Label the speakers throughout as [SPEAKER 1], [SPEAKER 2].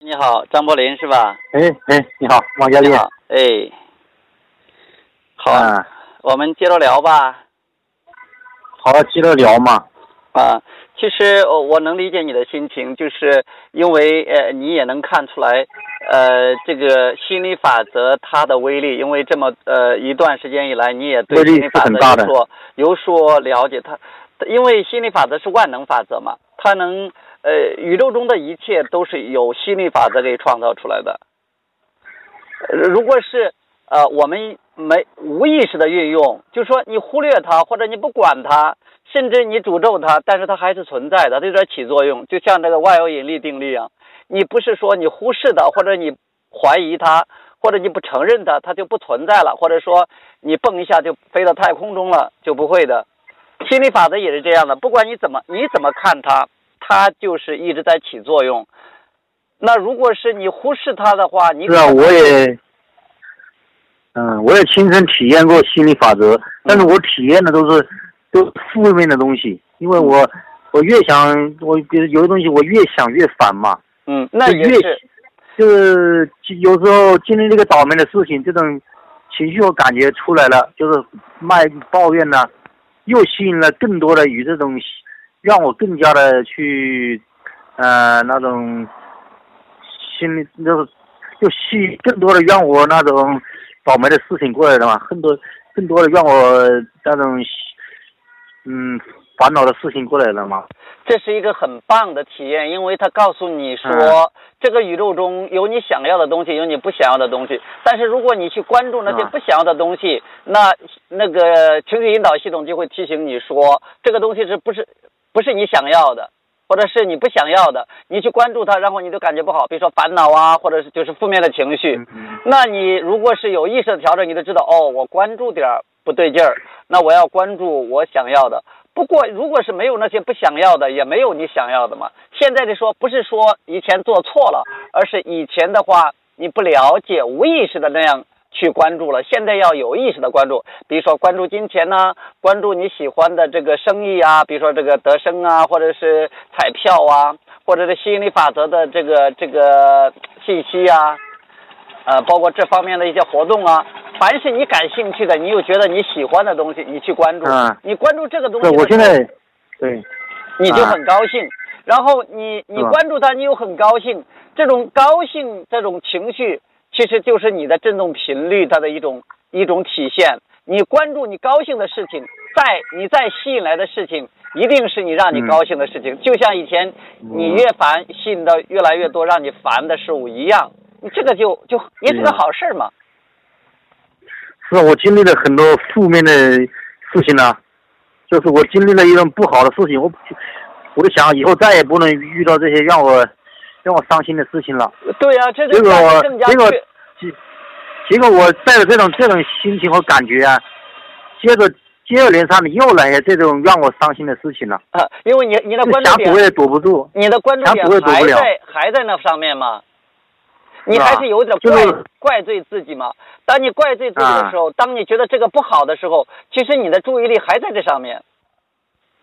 [SPEAKER 1] 你好，张柏林是吧？
[SPEAKER 2] 哎哎，你好，王教练。
[SPEAKER 1] 你好，哎，好，
[SPEAKER 2] 啊，
[SPEAKER 1] 我们接着聊吧。
[SPEAKER 2] 好，接着聊嘛。
[SPEAKER 1] 啊，其实我我能理解你的心情，就是因为呃你也能看出来，呃这个心理法则它的威力，因为这么呃一段时间以来，你也对心理法则有所有所了解。它因为心理法则是万能法则嘛，它能呃宇宙中的一切都是由心理法则给创造出来的。如果是呃我们没无意识的运用，就说你忽略它或者你不管它，甚至你诅咒它，但是它还是存在的，它有点起作用，就像这个万有引力定律一样。你不是说你忽视它，或者你怀疑它，或者你不承认它，它就不存在了，或者说你蹦一下就飞到太空中了，就不会的。心理法则也是这样的，不管你怎么你怎么看它，它就是一直在起作用。那如果是你忽视它的话，你
[SPEAKER 2] 是啊，我也，嗯，我也亲身体验过心理法则，但是我体验的都是都是负面的东西，因为我我越想，我比如有的东西我越想越烦嘛，
[SPEAKER 1] 嗯，那也是
[SPEAKER 2] 就是有时候经历这个倒霉的事情，这种情绪我感觉出来了，就是卖抱怨呢，又吸引了更多的与这种让我更加的去呃那种心里就是就吸更多的让我那种倒霉的事情过来了嘛，更多更多的让我那种嗯烦恼的事情过来了嘛。
[SPEAKER 1] 这是一个很棒的体验，因为它告诉你说，
[SPEAKER 2] 嗯
[SPEAKER 1] 这个宇宙中有你想要的东西，有你不想要的东西。但是如果你去关注那些
[SPEAKER 2] 嗯
[SPEAKER 1] 不想要的东西，那那个情绪引导系统就会提醒你说，这个东西是不是不是你想要的，或者是你不想要的，你去关注它，然后你就感觉不好，比如说烦恼啊，或者是就是负面的情绪。
[SPEAKER 2] 嗯
[SPEAKER 1] 那你如果是有意识的调整，你就知道哦，我关注点儿不对劲儿，那我要关注我想要的。不过，如果是没有那些不想要的，也没有你想要的嘛。现在的说不是说以前做错了，而是以前的话你不了解，无意识的那样去关注了。现在要有意识的关注，比如说关注金钱呐、关注你喜欢的这个生意啊，比如说这个得生啊，或者是彩票啊，或者是吸引力法则的这个这个信息啊，呃，包括这方面的一些活动啊，凡是你感兴趣的，你又觉得你喜欢的东西，你去关注。
[SPEAKER 2] 啊
[SPEAKER 1] 你关注这个东西
[SPEAKER 2] 我现在对。
[SPEAKER 1] 你就很高兴。然后你你关注它，你又很高兴。这种高兴，这种情绪，其实就是你的振动频率它的一种一种体现。你关注你高兴的事情，再你再吸引来的事情，一定是你让你
[SPEAKER 2] 嗯
[SPEAKER 1] 高兴的事情。就像以前你越烦，吸引到越来越多让你烦的事物一样。你这个就就也是个好事儿嘛。
[SPEAKER 2] 是啊，我经历了很多负面的事情呢、就是我经历了一种不好的事情，我我就想以后再也不能遇到这些让我让我伤心的事情了。
[SPEAKER 1] 对呀、这就
[SPEAKER 2] 结果
[SPEAKER 1] 让你更加
[SPEAKER 2] 结果
[SPEAKER 1] 去
[SPEAKER 2] 结结果我带着这种这种心情和感觉啊，接着接二连三的又来这种让我伤心的事情了，
[SPEAKER 1] 啊，因为你你的
[SPEAKER 2] 就
[SPEAKER 1] 关注点
[SPEAKER 2] 想躲也躲不住。
[SPEAKER 1] 你的关注点还在还在那上面吗？你还是有点怪、
[SPEAKER 2] 就是
[SPEAKER 1] 怪罪自己嘛。当你怪罪自己的时候，当你觉得这个不好的时候，其实你的注意力还在这上面。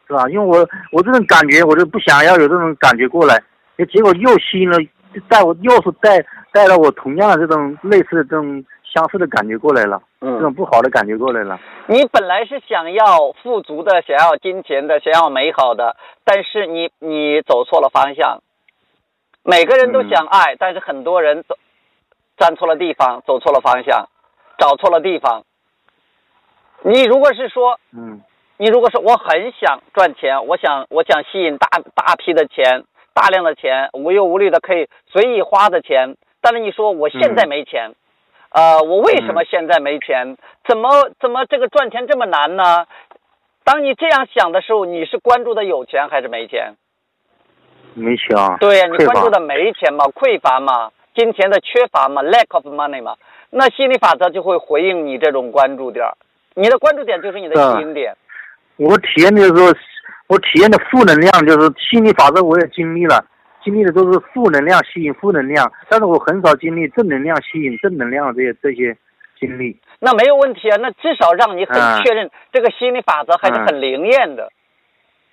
[SPEAKER 2] 是吧？因为我我这种感觉，我就不想要有这种感觉过来，结果又吸引了，带我又是带带了我同样的这种类似的这种相似的感觉过来了，嗯这种
[SPEAKER 1] 嗯，
[SPEAKER 2] 不好的感觉过来了。
[SPEAKER 1] 你本来是想要富足的，想要金钱的，想要美好的，但是你你走错了方向。每个人都
[SPEAKER 2] 嗯
[SPEAKER 1] 想爱，但是很多人走站错了地方，走错了方向，找错了地方。你如果是说
[SPEAKER 2] 嗯
[SPEAKER 1] 你如果说我很想赚钱，我想我想吸引大大批的钱，大量的钱，无忧无虑的可以随意花的钱，但是你说我现在没钱，呃，我为什么现在没钱？怎么怎么这个赚钱这么难呢？当你这样想的时候，你是关注的有钱还是没钱？
[SPEAKER 2] 没钱啊。
[SPEAKER 1] 对呀、你关注的没钱嘛，匮乏嘛，金钱的缺乏嘛，lack of money 嘛，那心理法则就会回应你这种关注点，你的关注点就是你的吸引点。
[SPEAKER 2] 我体验的时候，我体验的负能量就是心理法则，我也经历了，经历的都是负能量吸引负能量，但是我很少经历正能量吸引正能量这些这些经历。
[SPEAKER 1] 那没有问题啊，那至少让你很
[SPEAKER 2] 嗯
[SPEAKER 1] 确认这个心理法则还是很灵验的。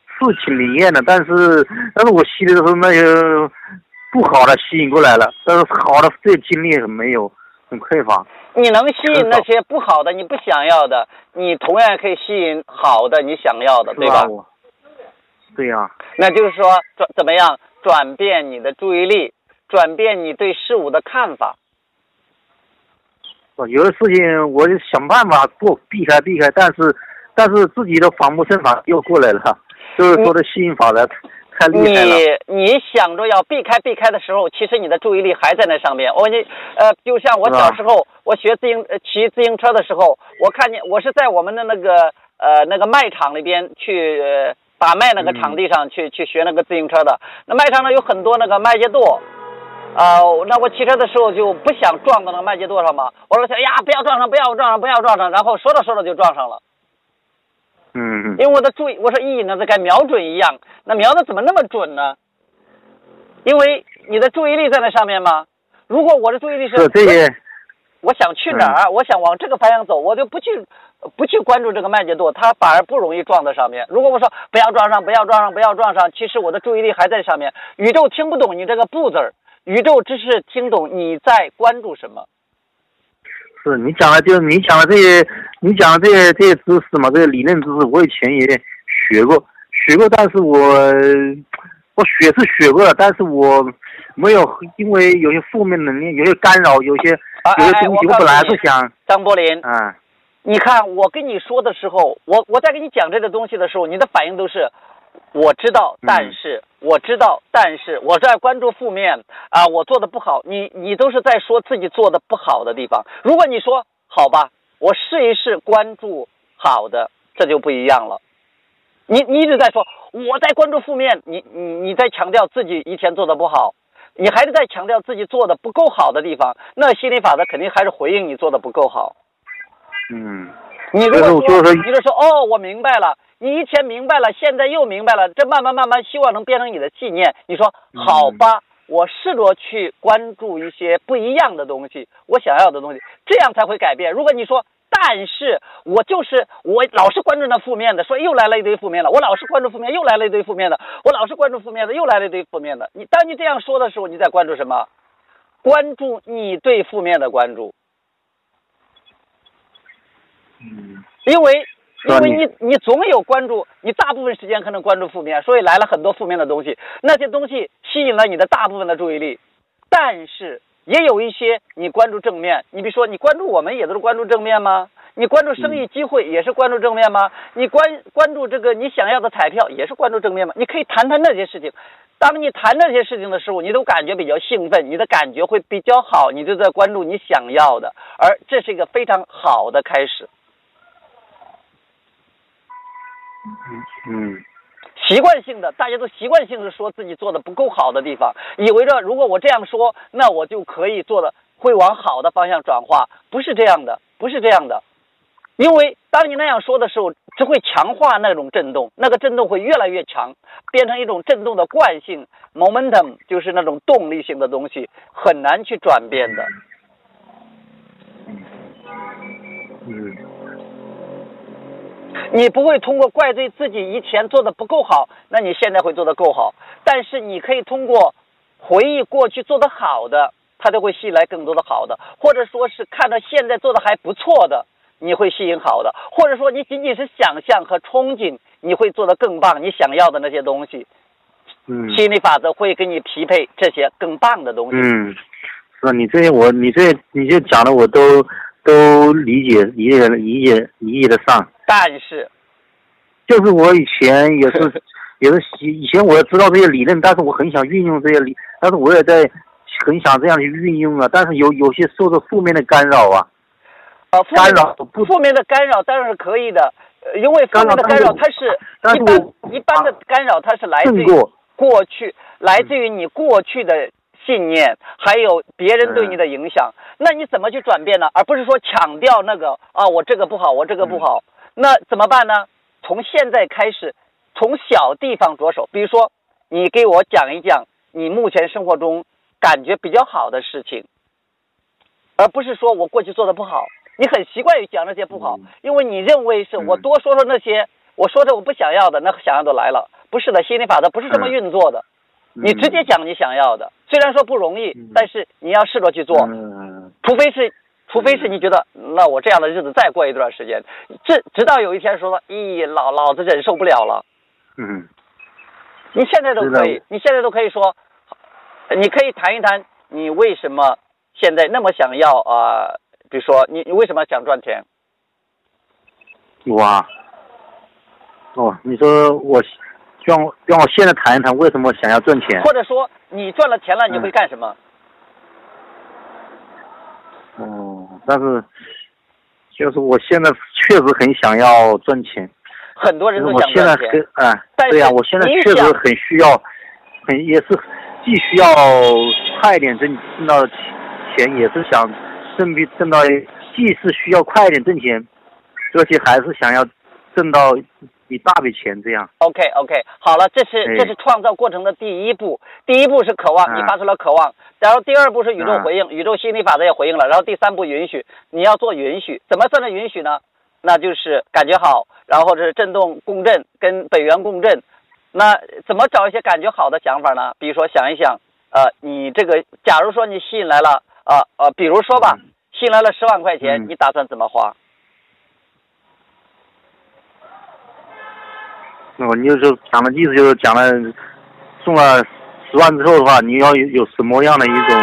[SPEAKER 2] 是挺灵验的，但是但是我吸的时候那些不好的吸引过来了，但是好的这些精力很没有，很匮乏。
[SPEAKER 1] 你能吸引那些不好的、你不想要的，你同样可以吸引好的、你想要的，对吧？
[SPEAKER 2] 对呀。
[SPEAKER 1] 那就是说转怎么样转变你的注意力，转变你对事物的看法。
[SPEAKER 2] 有的事情我就想办法过避开避开，但是但是自己的防不胜防又过来了，就是说的吸引法的。
[SPEAKER 1] 你你想着要避开避开的时候，其实你的注意力还在那上面。我你呃，就像我小时候，我学自行骑自行车的时候，我看见我是在我们的那个呃那个卖场里边去把脉那个场地上去去学那个自行车的。那麦场呢有很多那个麦秸垛，啊，那我骑车的时候就不想撞到那个麦秸垛上嘛。我说：“哎呀，不要撞上，不要撞上，不要撞上。”然后说着说着就撞上了。
[SPEAKER 2] 嗯，
[SPEAKER 1] 因为我的注意，我说意呢，在跟瞄准一样，那瞄的怎么那么准呢？因为你的注意力在那上面吗？如果我的注意力是
[SPEAKER 2] 这些，
[SPEAKER 1] 我想去哪儿，我想往这个方向走，我就不去不去关注这个慢节奏，它反而不容易撞在上面。如果我说不要撞上，不要撞上，不要撞上，其实我的注意力还在上面。宇宙听不懂你这个不字儿，宇宙只是听懂你在关注什么。
[SPEAKER 2] 是你讲的，就是你讲的这些，你讲的这些这些知识嘛，这些理论知识，我以前也学过，学过，但是我我学是学过了，但是我没有，因为有些负面能力，有些干扰，有些有些东西，我本来是想
[SPEAKER 1] 张柏林，
[SPEAKER 2] 啊，
[SPEAKER 1] 你看我跟你说的时候，我我在跟你讲这个东西的时候，你的反应都是。我知道，但是我知道，但是我在关注负面啊，我做的不好，你你都是在说自己做的不好的地方。如果你说好吧，我试一试关注好的，这就不一样了。你你一直在说我在关注负面，你你你在强调自己以前做的不好，你还是在强调自己做的不够好的地方，那心理法则肯定还是回应你做的不够好。
[SPEAKER 2] 嗯，
[SPEAKER 1] 你如果说你就说哦，我明白了。你以前明白了，现在又明白了，这慢慢慢慢，希望能变成你的信念。你说好吧，我试着去关注一些不一样的东西，我想要的东西，这样才会改变。如果你说，但是我就是我老是关注那负面的，说又来了一堆负面的，我老是关注负面，又来了一堆负面的，我老是关注负面的，又来了一堆负面的。你当你这样说的时候，你在关注什么？关注你对负面的关注。
[SPEAKER 2] 嗯，
[SPEAKER 1] 因为。因为你你总有关注，你大部分时间可能关注负面，所以来了很多负面的东西。那些东西吸引了你的大部分的注意力，但是也有一些你关注正面。你比如说，你关注我们也都是关注正面吗？你关注生意机会也是关注正面吗？你关关注这个你想要的彩票也是关注正面吗？你可以谈谈那些事情。当你谈那些事情的时候，你都感觉比较兴奋，你的感觉会比较好，你就在关注你想要的，而这是一个非常好的开始。
[SPEAKER 2] 嗯，
[SPEAKER 1] 习惯性的，大家都习惯性的说自己做的不够好的地方，以为着如果我这样说，那我就可以做的会往好的方向转化，不是这样的，不是这样的，因为当你那样说的时候，只会强化那种震动，那个震动会越来越强，变成一种震动的惯性，momentum 就是那种动力性的东西，很难去转变的。你不会通过怪罪自己以前做的不够好，那你现在会做的够好。但是你可以通过回忆过去做的好的，它就会吸引来更多的好的，或者说是看到现在做的还不错的，你会吸引好的，或者说你仅仅是想象和憧憬，你会做的更棒，你想要的那些东西。
[SPEAKER 2] 嗯，
[SPEAKER 1] 心理法则会给你匹配这些更棒的东西。
[SPEAKER 2] 嗯，是你这些我你这你这讲的我都。都理解理解理解理解得上，
[SPEAKER 1] 但是，
[SPEAKER 2] 就是我以前也是 也是以以前我也知道这些理论，但是我很想运用这些理，但是我也在很想这样去运用啊，但是有有些受到负面的干扰啊，
[SPEAKER 1] 啊，
[SPEAKER 2] 干扰
[SPEAKER 1] 不负面的干扰当然是可以的，因为负面的干扰它是一般一般的干扰，它是来自于过去，来自于你过去的。信念还有别人对你的影响，那你怎么去转变呢？而不是说强调那个啊，我这个不好，我这个不好，那怎么办呢？从现在开始，从小地方着手。比如说，你给我讲一讲你目前生活中感觉比较好的事情，而不是说我过去做的不好。你很习惯于讲那些不好，因为你认为是我多说说那些，我说的我不想要的，那想要的来了。不是的，心理法则不是这么运作的。你直接讲你想要的，虽然说不容易，但是你要试着去做。
[SPEAKER 2] 嗯
[SPEAKER 1] 除非是，除非是你觉得，那我这样的日子再过一段时间，直直到有一天说，咦，老老子忍受不了了。
[SPEAKER 2] 嗯
[SPEAKER 1] 你现在都可以，你现在都可以说，你可以谈一谈你为什么现在那么想要啊、比如说你你为什么想赚钱？
[SPEAKER 2] 我啊，哦，你说我让我让我现在谈一谈为什么想要赚钱？
[SPEAKER 1] 或者说你赚了钱了，你会干什么？
[SPEAKER 2] 哦，但是就是我现在确实很想要赚钱，
[SPEAKER 1] 很多人都
[SPEAKER 2] 我现在
[SPEAKER 1] 想赚钱，
[SPEAKER 2] 很哎，
[SPEAKER 1] 但
[SPEAKER 2] 对呀、
[SPEAKER 1] 是
[SPEAKER 2] 我现在确实很需要，很也是既需要快一点挣挣到钱，也是想挣比挣到，既是需要快一点挣钱，而且还是想要挣到一大笔钱这样。
[SPEAKER 1] OK OK，好了，这是
[SPEAKER 2] 哎
[SPEAKER 1] 这是创造过程的第一步。第一步是渴望，
[SPEAKER 2] 嗯
[SPEAKER 1] 你发出了渴望，然后第二步是宇宙
[SPEAKER 2] 嗯
[SPEAKER 1] 回应，宇宙心理法则也回应了，然后第三步允许，你要做允许，怎么算的允许呢？那就是感觉好，然后这是振动共振，跟本源共振。那怎么找一些感觉好的想法呢？比如说想一想，呃，你这个，假如说你吸引来了，呃呃，比如说吧，吸引来了十万块钱，
[SPEAKER 2] 嗯
[SPEAKER 1] 你打算怎么花？
[SPEAKER 2] 哦，你就是讲的意思就是讲了，中了十万之后的话，你要有有什么样的一种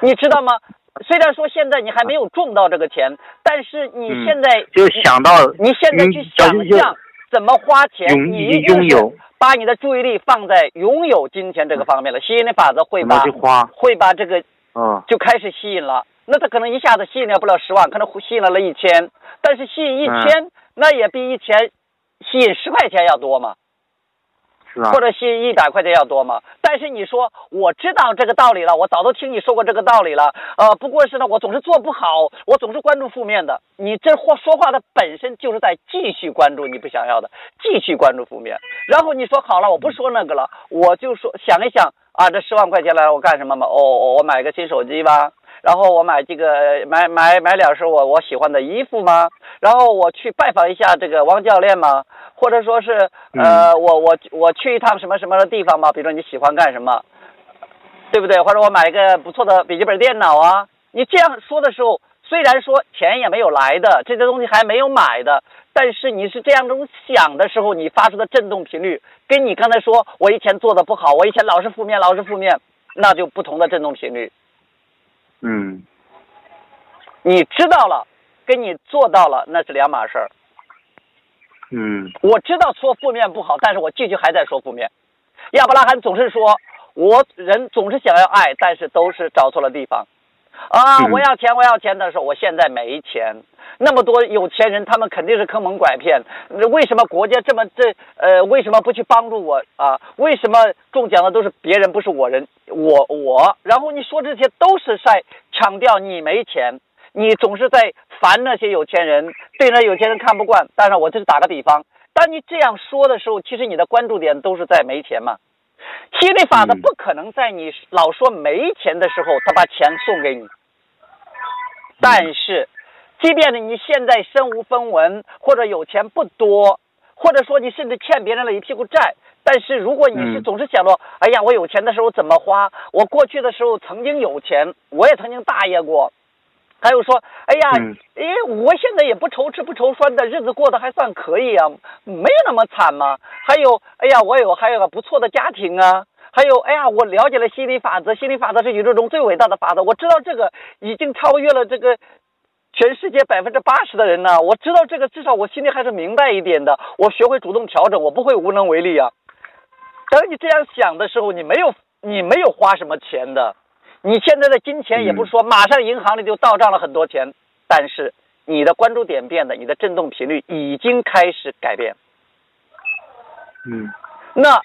[SPEAKER 1] 你知道吗？虽然说现在你还没有中到这个钱，但是你
[SPEAKER 2] 嗯
[SPEAKER 1] 现在、
[SPEAKER 2] 就想到
[SPEAKER 1] 你现在去想象怎么花钱，
[SPEAKER 2] 拥
[SPEAKER 1] 你
[SPEAKER 2] 拥有
[SPEAKER 1] 把你的注意力放在拥有金钱这个方面了。吸引力法则会把
[SPEAKER 2] 花，
[SPEAKER 1] 会把这个
[SPEAKER 2] 嗯，
[SPEAKER 1] 就开始吸引了。那他可能一下子吸引了不了十万，可能吸引了了一千，但是吸引一
[SPEAKER 2] 嗯
[SPEAKER 1] 千、那也比以前吸引十块钱要多吗。
[SPEAKER 2] 是啊
[SPEAKER 1] 或，者吸引一百块钱要多吗？但是你说我知道这个道理了，我早都听你说过这个道理了。呃，不过是呢，我总是做不好，我总是关注负面的。你这话说话的本身就是在继续关注你不想要的，继续关注负面。然后你说好了，我不说那个了，我就说想一想啊，这十万块钱来了，我干什么嘛？哦，哦我买个新手机吧。然后我买这个买买买两身我我喜欢的衣服吗？然后我去拜访一下这个汪教练吗？或者说是呃，我我我去一趟什么什么的地方吗？比如说你喜欢干什么，对不对？或者我买一个不错的笔记本电脑啊。你这样说的时候，虽然说钱也没有来的，这些东西还没有买的，但是你是这样种想的时候，你发出的振动频率，跟你刚才说我以前做的不好，我以前老是负面，老是负面，那就不同的振动频率。
[SPEAKER 2] 嗯
[SPEAKER 1] 你知道了，跟你做到了那是两码事儿。
[SPEAKER 2] 嗯
[SPEAKER 1] 我知道说负面不好，但是我继续还在说负面。亚伯拉罕总是说，我人总是想要爱，但是都是找错了地方。啊，
[SPEAKER 2] 嗯
[SPEAKER 1] 我要钱，我要钱的时候，我现在没钱。那么多有钱人，他们肯定是坑蒙拐骗。为什么国家这么这呃，为什么不去帮助我啊？为什么中奖的都是别人，不是我人？我我，然后你说这些都是在强调你没钱，你总是在烦那些有钱人，对那有钱人看不惯。当然，我这是打个比方，当你这样说的时候，其实你的关注点都是在没钱嘛。吸引力法则
[SPEAKER 2] 嗯
[SPEAKER 1] 不可能在你老说没钱的时候，他把钱送给你。但是，即便你现在身无分文，或者有钱不多，或者说你甚至欠别人了一屁股债，但是如果你是
[SPEAKER 2] 嗯
[SPEAKER 1] 总是想着，哎呀，我有钱的时候怎么花？我过去的时候曾经有钱，我也曾经大爷过。还有说，哎呀，
[SPEAKER 2] 嗯
[SPEAKER 1] 哎，我现在也不愁吃不愁穿的日子过得还算可以啊，没有那么惨嘛。还有，哎呀，我有还有个不错的家庭啊。还有，哎呀，我了解了心理法则，心理法则是宇宙中最伟大的法则。我知道这个已经超越了这个全世界百分之八十的人呢。我知道这个，至少我心里还是明白一点的。我学会主动调整，我不会无能为力啊。等你这样想的时候，你没有你没有花什么钱的，你现在的金钱也不是说马上银行里就到账了很多钱，但是你的关注点变了，你的振动频率已经开始改变。
[SPEAKER 2] 嗯
[SPEAKER 1] 那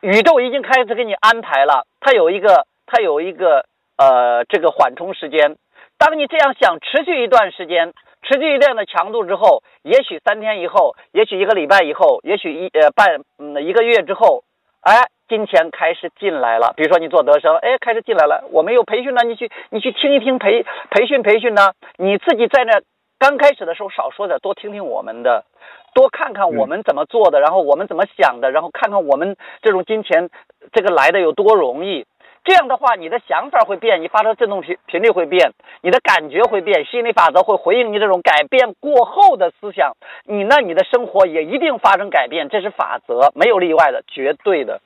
[SPEAKER 1] 宇宙已经开始给你安排了，它有一个它有一个呃这个缓冲时间。当你这样想持续一段时间，持续一定的强度之后，也许三天以后，也许一个礼拜以后，也许一呃半嗯一个月之后，哎，金钱开始进来了。比如说你做德生，哎，开始进来了。我们有培训呢，你去你去听一听培培训培训呢，你自己在那刚开始的时候少说点，多听听我们的。多看看我们怎么做的，然后我们怎么想的，然后看看我们这种金钱这个来的有多容易。这样的话，你的想法会变，你发出振动频频率会变，你的感觉会变，心理法则会回应你这种改变过后的思想，你那你的生活也一定发生改变，这是法则，没有例外的，绝对的。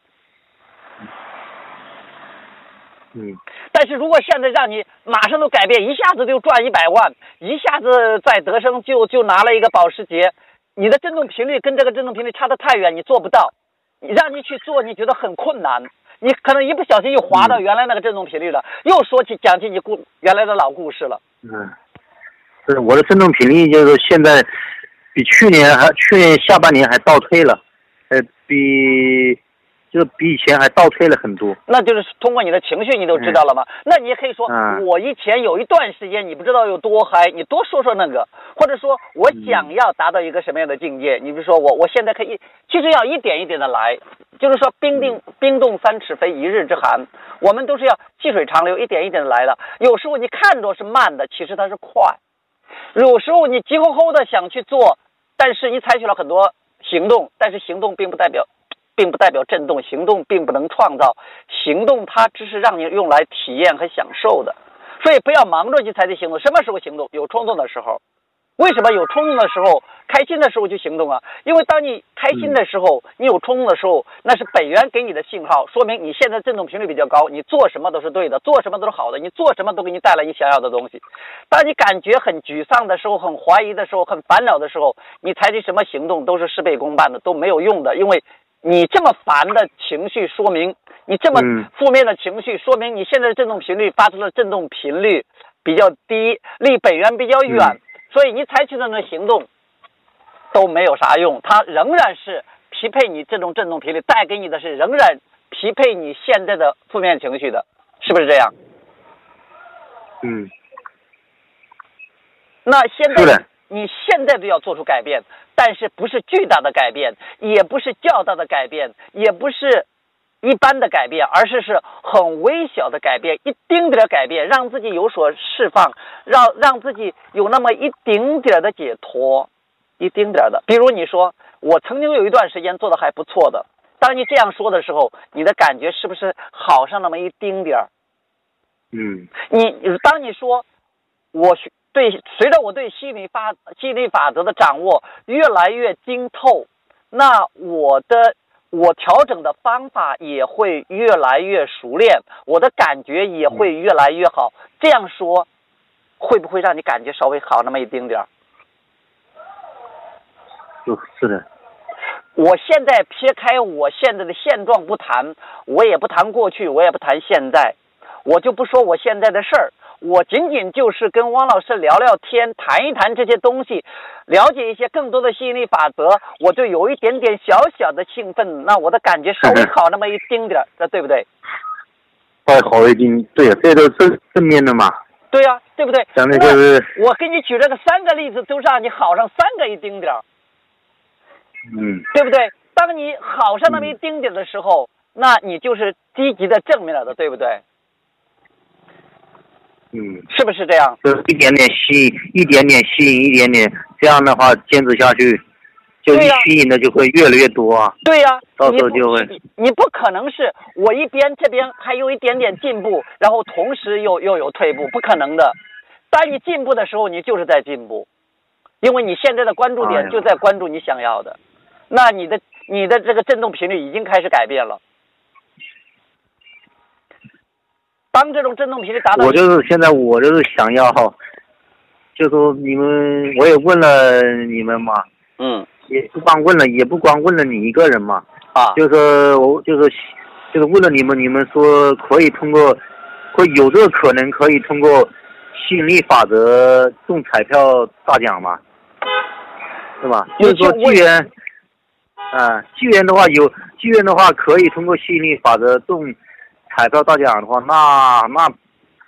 [SPEAKER 2] 嗯，
[SPEAKER 1] 但是如果现在让你马上都改变，一下子就赚一百万，一下子在德生就就拿了一个保时捷，你的振动频率跟这个振动频率差得太远，你做不到。你让你去做，你觉得很困难，你可能一不小心又滑到原来那个振动频率了，又说起讲起你故原来的老故事了。
[SPEAKER 2] 嗯，是我的振动频率就是现在比去年还去年下半年还倒退了，呃，比就是比以前还倒退了很多。
[SPEAKER 1] 那就是通过你的情绪，你都知道了吗？那你也可以说，
[SPEAKER 2] 嗯
[SPEAKER 1] 我以前有一段时间你不知道有多嗨，你多说说那个，或者说我想要达到一个什么样的境界？你比如说我，我现在可以，其实要一点一点的来，就是说冰定冰冻三尺非一日之寒，我们都是要细水长流，一点一点的来的。有时候你看着是慢的，其实它是快；有时候你急吼吼的想去做，但是你采取了很多行动，但是行动并不代表。并不代表震动，行动并不能创造，行动它只是让你用来体验和享受的，所以不要忙着去采取行动。什么时候行动？有冲动的时候。为什么有冲动的时候、开心的时候去行动啊？因为当你开心的时候，你有冲动的时候，那是本源给你的信号，说明你现在振动频率比较高，你做什么都是对的，做什么都是好的，你做什么都给你带来你想要的东西。当你感觉很沮丧的时候、很怀疑的时候、很烦恼的时候，你采取什么行动都是事倍功半的，都没有用的，因为。你这么烦的情绪，说明你这么负面的情绪，说明你现在的振动频率发出的振动频率比较低，离本源比较远，所以你采取的那行动都没有啥用，它仍然是匹配你这种振动频率，带给你的是仍然匹配你现在的负面情绪的，是不是这样？
[SPEAKER 2] 嗯。
[SPEAKER 1] 那现在你现在都要做出改变。但是不是巨大的改变，也不是较大的改变，也不是一般的改变，而是是很微小的改变，一丁点儿改变，让自己有所释放，让让自己有那么一丁点儿的解脱，一丁点儿的。比如你说，我曾经有一段时间做的还不错的，当你这样说的时候，你的感觉是不是好上那么一丁点儿？
[SPEAKER 2] 嗯。
[SPEAKER 1] 你当你说，我学。对，随着我对心理法心理法则的掌握越来越精透，那我的我调整的方法也会越来越熟练，我的感觉也会越来越好。这样说，会不会让你感觉稍微好那么一丁点儿？
[SPEAKER 2] 是的。
[SPEAKER 1] 我现在撇开我现在的现状不谈，我也不谈过去，我也不谈现在，我就不说我现在的事儿。我仅仅就是跟汪老师聊聊天，谈一谈这些东西，了解一些更多的吸引力法则，我就有一点点小小的兴奋，那我的感觉稍微好那么一丁点儿，这对不对？
[SPEAKER 2] 稍微好一丁，对，这都正正面的嘛。
[SPEAKER 1] 对呀、啊，对不对？
[SPEAKER 2] 讲的就是
[SPEAKER 1] 我给你举这个三个例子，都让你好上三个一丁点儿。
[SPEAKER 2] 嗯。
[SPEAKER 1] 对不对？当你好上那么一丁点的时候，嗯、那你就是积极的正面了的，对不对？
[SPEAKER 2] 嗯，
[SPEAKER 1] 是不是这样？
[SPEAKER 2] 就是一点点吸引，一点点吸引，一点点，这样的话坚持下去，就你吸引的就会越来越多啊。
[SPEAKER 1] 对呀、啊，
[SPEAKER 2] 到时候就会
[SPEAKER 1] 你。你不可能是我一边这边还有一点点进步，然后同时又又有退步，不可能的。当你进步的时候，你就是在进步，因为你现在的关注点就在关注你想要的，
[SPEAKER 2] 哎、
[SPEAKER 1] 那你的你的这个振动频率已经开始改变了。当这种振动频率达到，
[SPEAKER 2] 我就是现在我就是想要，就说你们我也问了你们嘛，
[SPEAKER 1] 嗯，
[SPEAKER 2] 也不光问了，也不光问了你一个人嘛，
[SPEAKER 1] 啊，
[SPEAKER 2] 就是我就是就是问了你们，你们说可以通过，会有这个可能可以通过吸引力法则中彩票大奖嘛，是吧？就是说机缘，啊，机缘的话有机缘的话可以通过吸引力法则中。彩票大奖的话，那那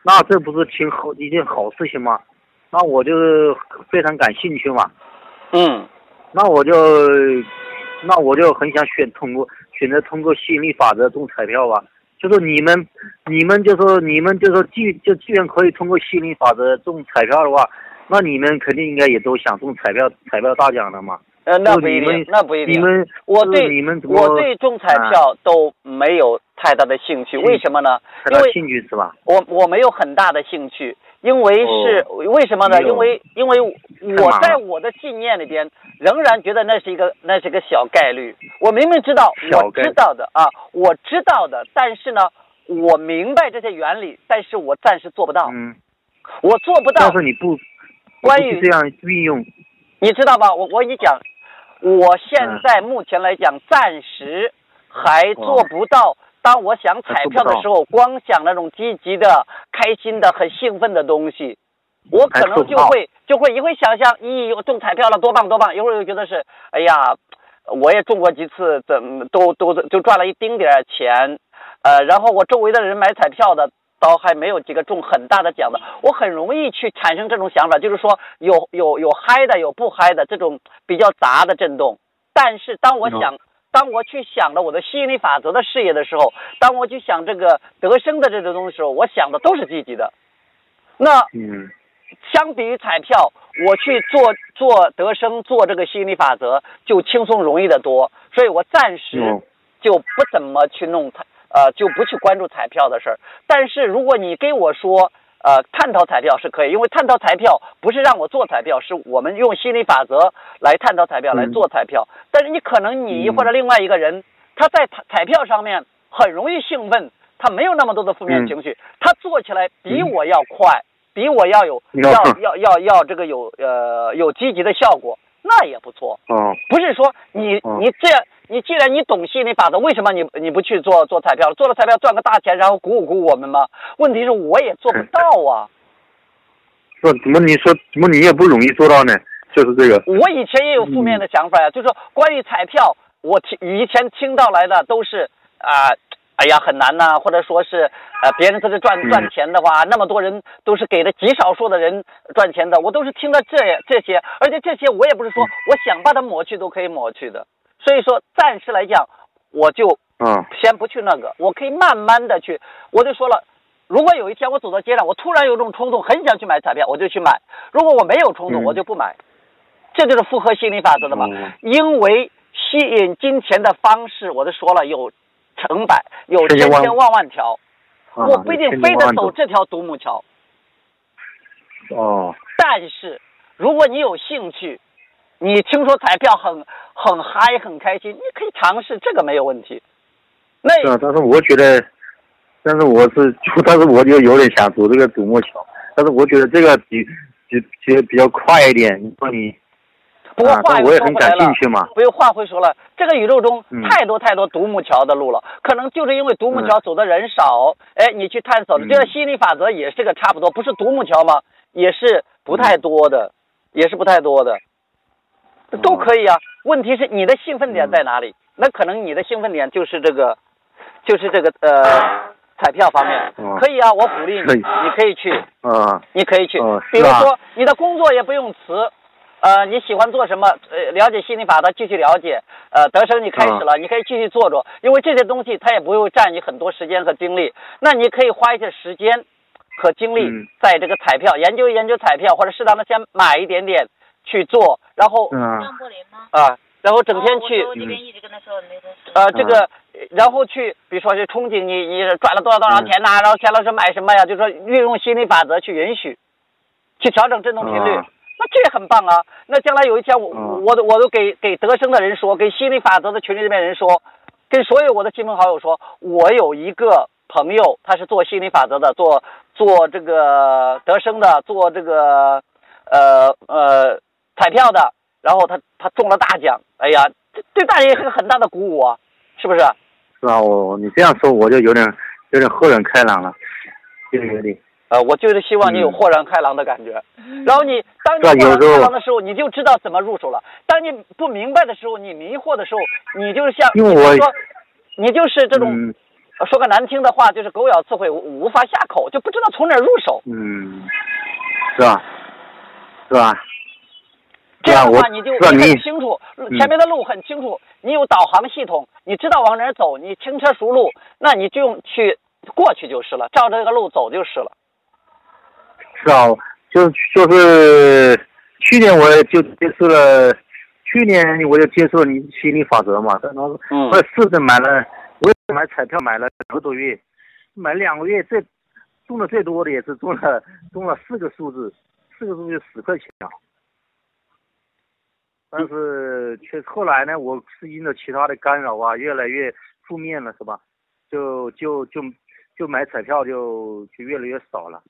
[SPEAKER 2] 那这不是挺好一件好事情吗？那我就非常感兴趣嘛。
[SPEAKER 1] 嗯。
[SPEAKER 2] 那我就那我就很想选通过选择通过吸引力法则中彩票吧。就是你们你们就说你们就说既就既然可以通过吸引力法则中彩票的话，那你们肯定应该也都想中彩票彩票大奖的嘛。
[SPEAKER 1] 呃，那不一定那不一定。
[SPEAKER 2] 你们
[SPEAKER 1] 我对我对中彩票都没有太大的兴趣，
[SPEAKER 2] 嗯
[SPEAKER 1] 为什么呢？
[SPEAKER 2] 太大
[SPEAKER 1] 因为
[SPEAKER 2] 兴趣是吧？
[SPEAKER 1] 我我没有很大的兴趣，因为是、为什么呢？因为因为我在我的信念里边仍然觉得那是一个那是个小概率。我明明知道我知道的啊，我知道的，但是呢，我明白这些原理，但是我暂时做不到，
[SPEAKER 2] 嗯，
[SPEAKER 1] 我做不到
[SPEAKER 2] 但。是你不，
[SPEAKER 1] 关于
[SPEAKER 2] 这样运用，
[SPEAKER 1] 你知道吧？我我跟你讲，我现
[SPEAKER 2] 嗯
[SPEAKER 1] 在目前来讲，暂时还做不到。当我想彩票的时候，光想那种积极的、开心的、很兴奋的东西，我可能就会就会一会想象，咦，我中彩票了，多棒多棒！一会儿又觉得是，哎呀，我也中过几次，怎么都都就赚了一丁点儿钱，呃，然后我周围的人买彩票的。倒还没有几个中很大的奖的，我很容易去产生这种想法，就是说有有有嗨的，有不嗨的这种比较杂的震动。但是当我想，当我去想了我的吸引力法则的事业的时候，当我去想这个得生的这种东西的时候，我想的都是积极的。那
[SPEAKER 2] 嗯
[SPEAKER 1] 相比于彩票，我去做做得生，做这个吸引力法则就轻松容易的多。所以我暂时
[SPEAKER 2] 嗯
[SPEAKER 1] 就不怎么去弄彩，呃，就不去关注彩票的事儿。但是如果你跟我说，呃，探讨彩票是可以，因为探讨彩票不是让我做彩票，是我们用心理法则来探讨彩票，
[SPEAKER 2] 嗯。
[SPEAKER 1] 来做彩票。但是你可能你
[SPEAKER 2] 嗯。
[SPEAKER 1] 或者另外一个人，他在彩彩票上面很容易兴奋，他没有那么多的负面
[SPEAKER 2] 嗯。
[SPEAKER 1] 情绪，他做起来比
[SPEAKER 2] 嗯。
[SPEAKER 1] 我要快，比我要有
[SPEAKER 2] 要
[SPEAKER 1] 要要要要这个有呃有积极的效果，那也不错。
[SPEAKER 2] 嗯
[SPEAKER 1] 不是说你
[SPEAKER 2] 嗯
[SPEAKER 1] 你这样，你既然你懂心理法则，为什么你你不去做做彩票？做了彩票赚个大钱，然后鼓舞鼓舞我们吗？问题是我也做不到啊。
[SPEAKER 2] 说怎么你说怎么你也不容易做到呢？就是这个，
[SPEAKER 1] 我以前也有负面的想法呀，就是说关于彩票，我听以前听到来的都是啊。哎呀，很难呐、或者说是，呃，别人在这赚
[SPEAKER 2] 嗯
[SPEAKER 1] 赚钱的话，那么多人都是给了极少数的人赚钱的，我都是听了这这些，而且这些我也不是说我想把它抹去都可以抹去的，所以说暂时来讲，我就
[SPEAKER 2] 嗯
[SPEAKER 1] 先不去那个，我可以慢慢的去。我就说了，如果有一天我走到街上，我突然有种冲动，很想去买彩票，我就去买；如果我没有冲动，
[SPEAKER 2] 嗯
[SPEAKER 1] 我就不买。这就是符合心理法则的嘛。
[SPEAKER 2] 嗯
[SPEAKER 1] 因为吸引金钱的方式，我都说了有成百，有
[SPEAKER 2] 千千万
[SPEAKER 1] 万万条，
[SPEAKER 2] 啊
[SPEAKER 1] 我不一定非得走这条独木桥。
[SPEAKER 2] 哦
[SPEAKER 1] 但是如果你有兴趣，你听说彩票很很嗨很开心，你可以尝试，这个没有问题。那
[SPEAKER 2] 是啊，但是我觉得，但是我是，但是我就有点想走这个独木桥，但是我觉得这个比比比比较快一点。你说你啊，
[SPEAKER 1] 不过话又说回来了。不用话回说了，这个宇宙中
[SPEAKER 2] 嗯
[SPEAKER 1] 太多太多独木桥的路了，可能就是因为独木桥走的人少，哎，你去探索了，
[SPEAKER 2] 嗯
[SPEAKER 1] 这个吸引力法则也是个差不多，不是独木桥吗？也是不太多的，也是不太多的，
[SPEAKER 2] 嗯
[SPEAKER 1] 都可以啊。问题是你的兴奋点在哪里？那可能你的兴奋点就是这个，就是这个呃彩票方面，
[SPEAKER 2] 嗯
[SPEAKER 1] 可以啊，我鼓励你，
[SPEAKER 2] 可以
[SPEAKER 1] 你可以去。
[SPEAKER 2] 嗯，
[SPEAKER 1] 你可以去，比如说你的工作也不用辞，呃，你喜欢做什么，呃，了解心理法则继续了解，呃，德生你开始
[SPEAKER 2] 嗯。
[SPEAKER 1] 了，你可以继续做做，因为这些东西它也不会占你很多时间和精力，那你可以花一些时间和精力
[SPEAKER 2] 嗯。
[SPEAKER 1] 在这个彩票、研究研究彩票，或者适当的先买一点点去做，然后
[SPEAKER 2] 嗯。
[SPEAKER 3] 张柏林吗？
[SPEAKER 1] 啊、然后整天去
[SPEAKER 3] 哦我这边一直跟他说那个是。
[SPEAKER 1] 呃，这个，然后去，比如说去憧憬你，你赚了多少多少钱呐、然后钱老师买什么呀？就说运用心理法则去允许，去调整振动频率，
[SPEAKER 2] 啊
[SPEAKER 1] 那这也很棒啊。那将来有一天我，
[SPEAKER 2] 嗯
[SPEAKER 1] 我都我都给给德生的人说，给心理法则的群里里面人说，跟所有我的亲朋好友说，我有一个朋友，他是做心理法则的，做做这个德生的，做这个呃呃彩票的，然后他他中了大奖，哎呀，这对大家也是个很大的鼓舞啊，是不是？
[SPEAKER 2] 是啊？我你这样说我就有点有点豁然开朗了，就有点
[SPEAKER 1] 呃，我就是希望你有
[SPEAKER 2] 嗯
[SPEAKER 1] 豁然开朗的感觉。然后你当你豁然开朗的时候，你就知道怎么入手了。当你不明白的时候，你迷惑的时候，你就是像
[SPEAKER 2] 因为我
[SPEAKER 1] 你比如说，你就是这种、说个难听的话，就是狗咬刺猬无无法下口，就不知道从哪儿入手。
[SPEAKER 2] 嗯，是吧？是吧？
[SPEAKER 1] 这样的话，你就你很清楚，
[SPEAKER 2] 嗯
[SPEAKER 1] 前面的路很清楚，你有导航系统，你知道往哪儿走，你轻车熟路，那你就用去过去就是了，照着这个路走就是了。
[SPEAKER 2] 是啊，就就是去年我也就接触了去年我就接触了你心理法则嘛，然后
[SPEAKER 1] 嗯
[SPEAKER 2] 后来试着买了，我也买彩票买了两个多月，买两个月最中的最多的也是中了中了四个数字，四个数字就十块钱啊。但是却后来呢，我是因着其他的干扰啊，越来越负面了，是吧？就就就就买彩票就就越来越少了，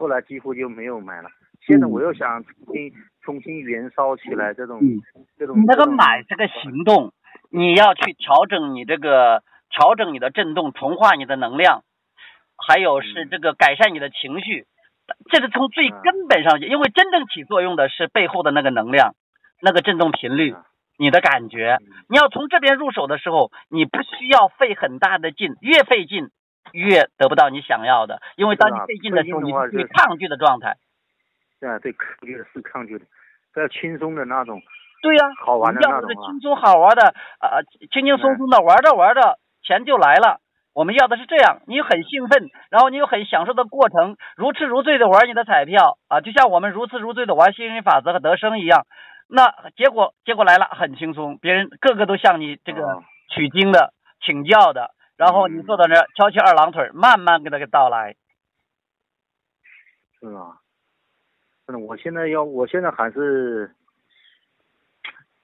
[SPEAKER 2] 后来几乎就没有买了。现在我又想重新重新燃烧起来这种、
[SPEAKER 1] 嗯。
[SPEAKER 2] 这种
[SPEAKER 1] 你那个买这个行动，你要去调整你这个调整你的震动，重化你的能量，还有是这个改善你的情绪，这是从最
[SPEAKER 2] 嗯
[SPEAKER 1] 根本上，因为真正起作用的是背后的那个能量，那个振动频率
[SPEAKER 2] 嗯，
[SPEAKER 1] 你的感觉。你要从这边入手的时候，你不需要费很大的劲，越费劲越得不到你想要的，因为当你费劲的时候，你
[SPEAKER 2] 是
[SPEAKER 1] 是抗拒的状态。
[SPEAKER 2] 对啊，对抗拒的是抗拒的，不要轻松的那种，
[SPEAKER 1] 对呀、
[SPEAKER 2] 好玩的
[SPEAKER 1] 你要的是轻松好玩的，呃，轻轻松松的玩着玩着，钱就来了。我们要的是这样，你很兴奋，然后你又很享受的过程，如痴如醉的玩你的彩票啊，就像我们如痴如醉的玩吸引力法则和得生一样。那结果结果来了，很轻松，别人个个都向你这个
[SPEAKER 2] 啊
[SPEAKER 1] 取经的、请教的，然后你坐在那儿翘起二郎腿，慢慢给他给道来。
[SPEAKER 2] 是啊，真的，我现在要，我现在还是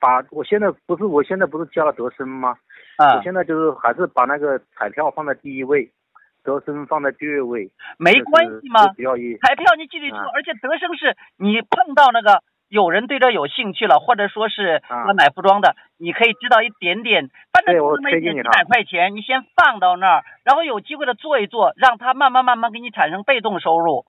[SPEAKER 2] 把，我现在不是，我现在不是加了德生吗？
[SPEAKER 1] 啊
[SPEAKER 2] 我，现在就是还是把那个彩票放在第一位，德生放在第二位，
[SPEAKER 1] 没关系吗？彩票你记得住，
[SPEAKER 2] 啊
[SPEAKER 1] 而且德生是你碰到那个有人对这有兴趣了，或者说是
[SPEAKER 2] 啊
[SPEAKER 1] 要买服装的，你可以知道一点点，反正就那几百块钱，你先放到那儿，然后有机会的做一做，让它慢慢慢慢给你产生被动收入。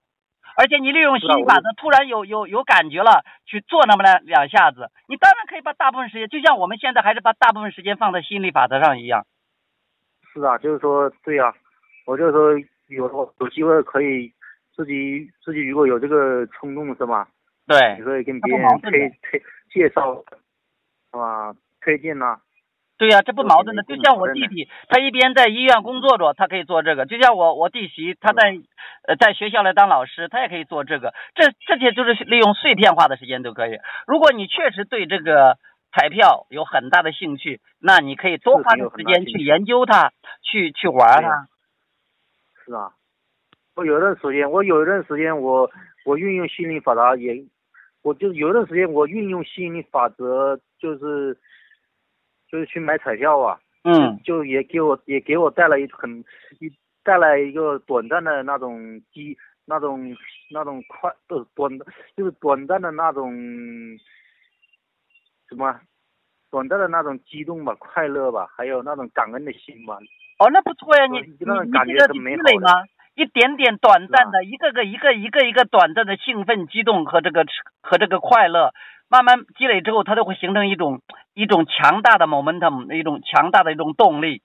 [SPEAKER 1] 而且你利用心理法则，突然有有有感觉了，去做那么两两下子，你当然可以把大部分时间，就像我们现在还是把大部分时间放在心理法则上一样。
[SPEAKER 2] 是啊，就是说，对呀、我就说有有机会可以自己自己如果有这个冲动是吧？
[SPEAKER 1] 对
[SPEAKER 2] 你，可以跟别人推推介绍，是吧？推荐呐、
[SPEAKER 1] 对呀、这不矛盾的。就像我弟弟，他一边在医院工作着，他可以做这个；就像我我弟媳，他在呃在学校来当老师，他也可以做这个。这这些就是利用碎片化的时间都可以。如果你确实对这个彩票有很大的兴趣，那你可以多花点时间去研究它，去去玩
[SPEAKER 2] 对
[SPEAKER 1] 它。
[SPEAKER 2] 是啊，我有一段时间，我有一段时间我我运用心理法则也，我就有一段时间我运用吸引力法则就是就是去买彩票啊，
[SPEAKER 1] 嗯，
[SPEAKER 2] 就也给我也给我带来一很一带来一个短暂的那种激那种那种快呃短就是短暂的那种什么短暂的那种激动吧快乐吧，还有那种感恩的心吧，
[SPEAKER 1] 哦，那不错呀，你
[SPEAKER 2] 我
[SPEAKER 1] 你
[SPEAKER 2] 那种感
[SPEAKER 1] 你这个积
[SPEAKER 2] 觉很美好的。
[SPEAKER 1] 累吗？一点点短暂的，一个个一个一个一个短暂的兴奋、激动和这个和这个快乐，慢慢积累之后，它就会形成一种一种强大的 momentum，一种强大的一种动力。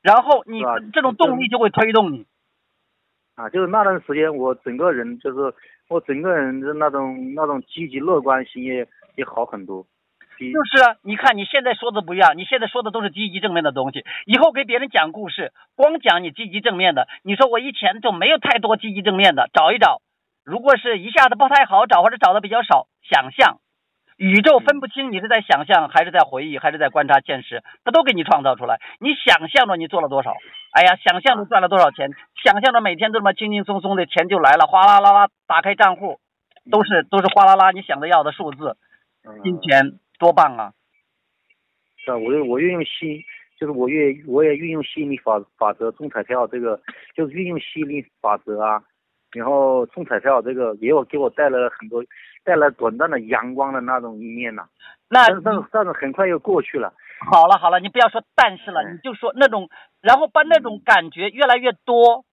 [SPEAKER 1] 然后你这种动力就会推动你。
[SPEAKER 2] 啊，就是那段时间，我整个人就是我整个人的那种那种积极乐观心也也好很多。比
[SPEAKER 1] 就是啊，你看你现在说的不一样，你现在说的都是积极正面的东西。以后给别人讲故事，光讲你积极正面的，你说我以前就没有太多积极正面的，找一找。如果是一下子不太好找，或者找的比较少，想象，宇宙分不清你是在想象还是在回忆还是在观察现实，它都给你创造出来。你想象着你做了多少，哎呀，想象着赚了多少钱，想象着每天都这么轻轻松松的钱就来了，哗啦啦啦打开账户，都是都是哗啦啦你想的要的数字，
[SPEAKER 2] 嗯
[SPEAKER 1] 金钱多棒啊！
[SPEAKER 2] 是啊，我我运用吸，就是我越我也运用吸引力法法则中彩票这个，就是运用吸引力法则啊，然后中彩票这个也有给我带来了很多，带来短暂的阳光的那种一面呐、
[SPEAKER 1] 那
[SPEAKER 2] 但是但是但是很快又过去了。
[SPEAKER 1] 好了好了，你不要说但是了，
[SPEAKER 2] 嗯
[SPEAKER 1] 你就说那种，然后把那种感觉越来越多，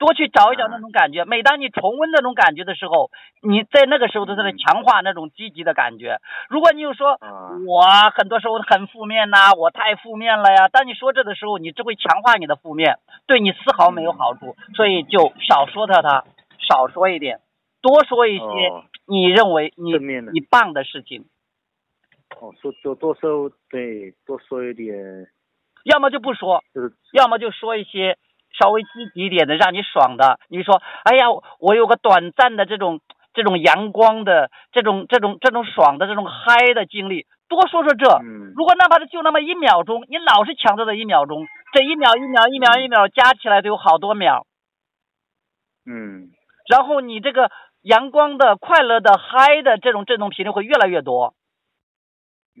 [SPEAKER 1] 多去找一找
[SPEAKER 2] 嗯
[SPEAKER 1] 那种感觉。每当你重温那种感觉的时候，你在那个时候都在
[SPEAKER 2] 嗯
[SPEAKER 1] 强化那种积极的感觉。如果你又说
[SPEAKER 2] 啊
[SPEAKER 1] 我很多时候很负面呐、我太负面了呀，当你说这的时候，你只会强化你的负面，对你丝毫没有好处。所以就少说他他，少说一点，多说一些
[SPEAKER 2] 哦
[SPEAKER 1] 你认为你你棒的事情。
[SPEAKER 2] 哦，说多多说对，多说一点，
[SPEAKER 1] 要么就不说，
[SPEAKER 2] 就是
[SPEAKER 1] 要么就说一些稍微积极一点的，让你爽的。你说，哎呀，我有个短暂的这种这这种阳光的这种这种这种爽的这种嗨的经历，多说说这。
[SPEAKER 2] 嗯。
[SPEAKER 1] 如果哪怕是就那么一秒钟，你老是强调的一秒钟，这一秒一秒一秒一秒加起来都有好多秒，
[SPEAKER 2] 嗯。
[SPEAKER 1] 然后你这个阳光的、快乐的、嗨的这种振动频率会越来越多，
[SPEAKER 2] 嗯。